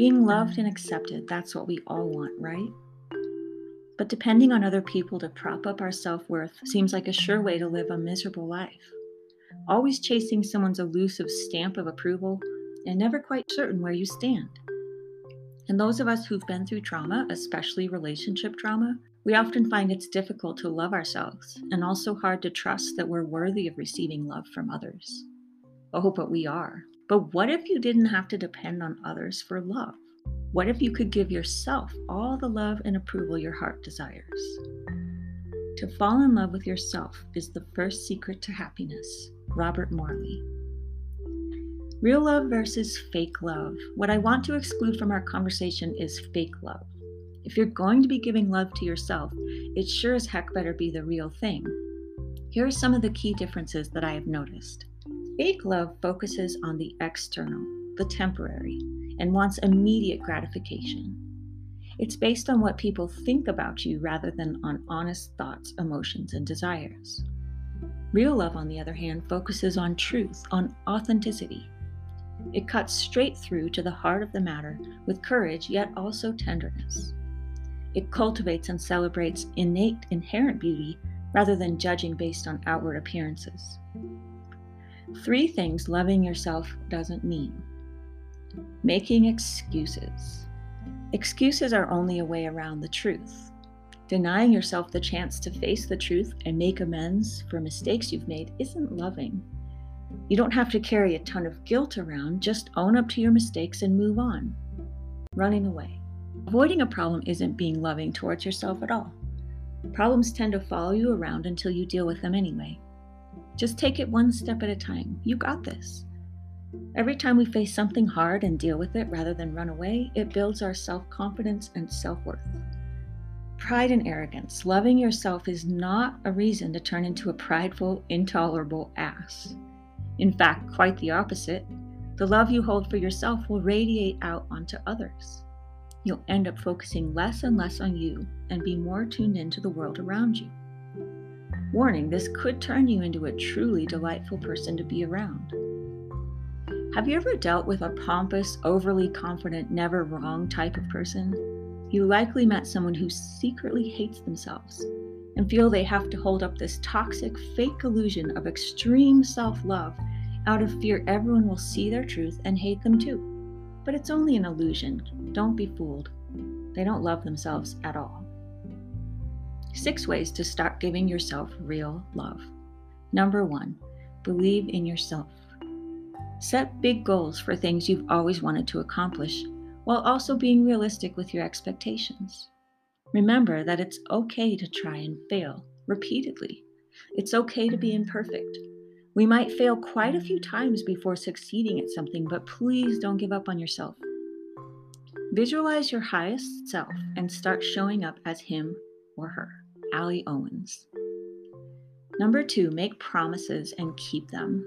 Being mm-hmm. loved and accepted, that's what we all want, right? But depending on other people to prop up our self worth seems like a sure way to live a miserable life. Always chasing someone's elusive stamp of approval and never quite certain where you stand. And those of us who've been through trauma, especially relationship trauma, we often find it's difficult to love ourselves and also hard to trust that we're worthy of receiving love from others. Oh, but we are. But what if you didn't have to depend on others for love? What if you could give yourself all the love and approval your heart desires? To fall in love with yourself is the first secret to happiness. Robert Morley. Real love versus fake love. What I want to exclude from our conversation is fake love. If you're going to be giving love to yourself, it sure as heck better be the real thing. Here are some of the key differences that I have noticed. Fake love focuses on the external, the temporary, and wants immediate gratification. It's based on what people think about you rather than on honest thoughts, emotions, and desires. Real love, on the other hand, focuses on truth, on authenticity. It cuts straight through to the heart of the matter with courage, yet also tenderness. It cultivates and celebrates innate, inherent beauty rather than judging based on outward appearances. Three things loving yourself doesn't mean making excuses. Excuses are only a way around the truth. Denying yourself the chance to face the truth and make amends for mistakes you've made isn't loving. You don't have to carry a ton of guilt around, just own up to your mistakes and move on. Running away. Avoiding a problem isn't being loving towards yourself at all. Problems tend to follow you around until you deal with them anyway. Just take it one step at a time. You got this. Every time we face something hard and deal with it rather than run away, it builds our self confidence and self worth. Pride and arrogance. Loving yourself is not a reason to turn into a prideful, intolerable ass. In fact, quite the opposite. The love you hold for yourself will radiate out onto others. You'll end up focusing less and less on you and be more tuned into the world around you. Warning this could turn you into a truly delightful person to be around. Have you ever dealt with a pompous, overly confident, never wrong type of person? You likely met someone who secretly hates themselves and feel they have to hold up this toxic, fake illusion of extreme self love out of fear everyone will see their truth and hate them too. But it's only an illusion. Don't be fooled. They don't love themselves at all. Six ways to start giving yourself real love. Number one, believe in yourself. Set big goals for things you've always wanted to accomplish, while also being realistic with your expectations. Remember that it's okay to try and fail repeatedly. It's okay to be imperfect. We might fail quite a few times before succeeding at something, but please don't give up on yourself. Visualize your highest self and start showing up as him her. Allie Owens. Number two, make promises and keep them.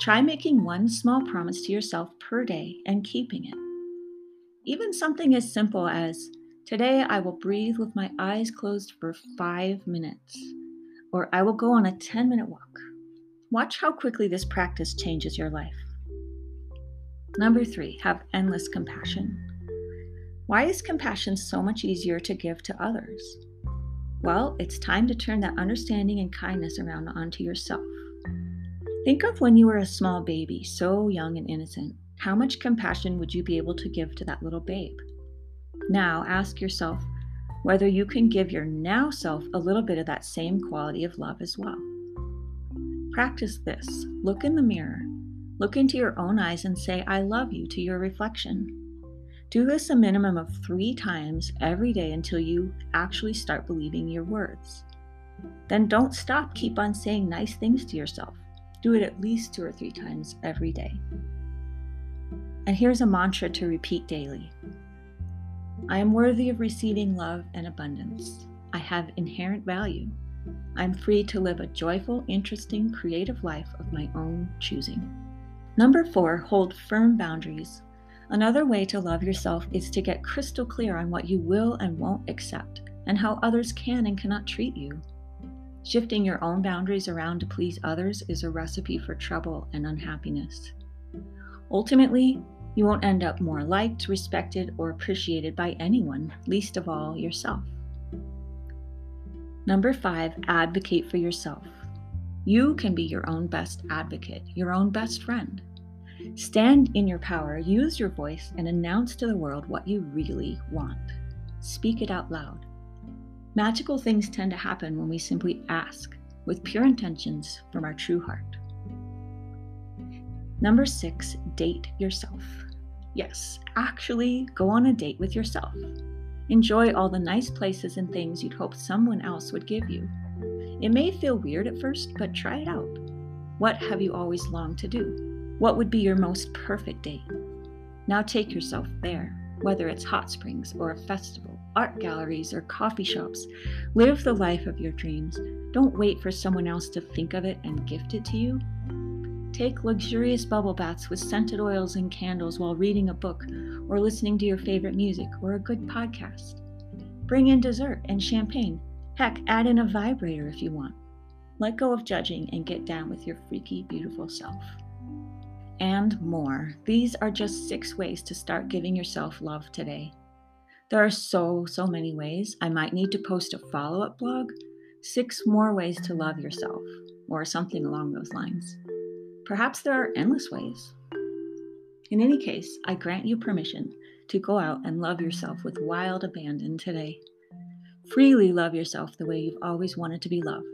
Try making one small promise to yourself per day and keeping it. Even something as simple as, Today I will breathe with my eyes closed for five minutes, or I will go on a 10 minute walk. Watch how quickly this practice changes your life. Number three, have endless compassion. Why is compassion so much easier to give to others? Well, it's time to turn that understanding and kindness around onto yourself. Think of when you were a small baby, so young and innocent. How much compassion would you be able to give to that little babe? Now ask yourself whether you can give your now self a little bit of that same quality of love as well. Practice this. Look in the mirror. Look into your own eyes and say, I love you to your reflection. Do this a minimum of three times every day until you actually start believing your words. Then don't stop. Keep on saying nice things to yourself. Do it at least two or three times every day. And here's a mantra to repeat daily I am worthy of receiving love and abundance. I have inherent value. I'm free to live a joyful, interesting, creative life of my own choosing. Number four, hold firm boundaries Another way to love yourself is to get crystal clear on what you will and won't accept and how others can and cannot treat you. Shifting your own boundaries around to please others is a recipe for trouble and unhappiness. Ultimately, You won't end up more liked, respected, or appreciated by anyone, least of all yourself. Number five, advocate for yourself. You can be your own best advocate, your own best friend. Stand in your power, use your voice, and announce to the world what you really want. Speak it out loud. Magical things tend to happen when we simply ask with pure intentions from our true heart. Number six, date yourself. Yes, actually go on a date with yourself. Enjoy all the nice places and things you'd hope someone else would give you. It may feel weird at first, but try it out. What have you always longed to do? What would be your most perfect date? Now take yourself there, whether it's hot springs or a festival, art galleries or coffee shops. Live the life of your dreams. Don't wait for someone else to think of it and gift it to you. Take luxurious bubble baths with scented oils and candles while reading a book or listening to your favorite music or a good podcast. Bring in dessert and champagne. Heck, add in a vibrator if you want. Let go of judging and get down with your freaky, beautiful self. And more. These are just six ways to start giving yourself love today. There are so, so many ways. I might need to post a follow up blog. Six more ways to love yourself, or something along those lines. Perhaps there are endless ways. In any case, I grant you permission to go out and love yourself with wild abandon today. Freely love yourself the way you've always wanted to be loved.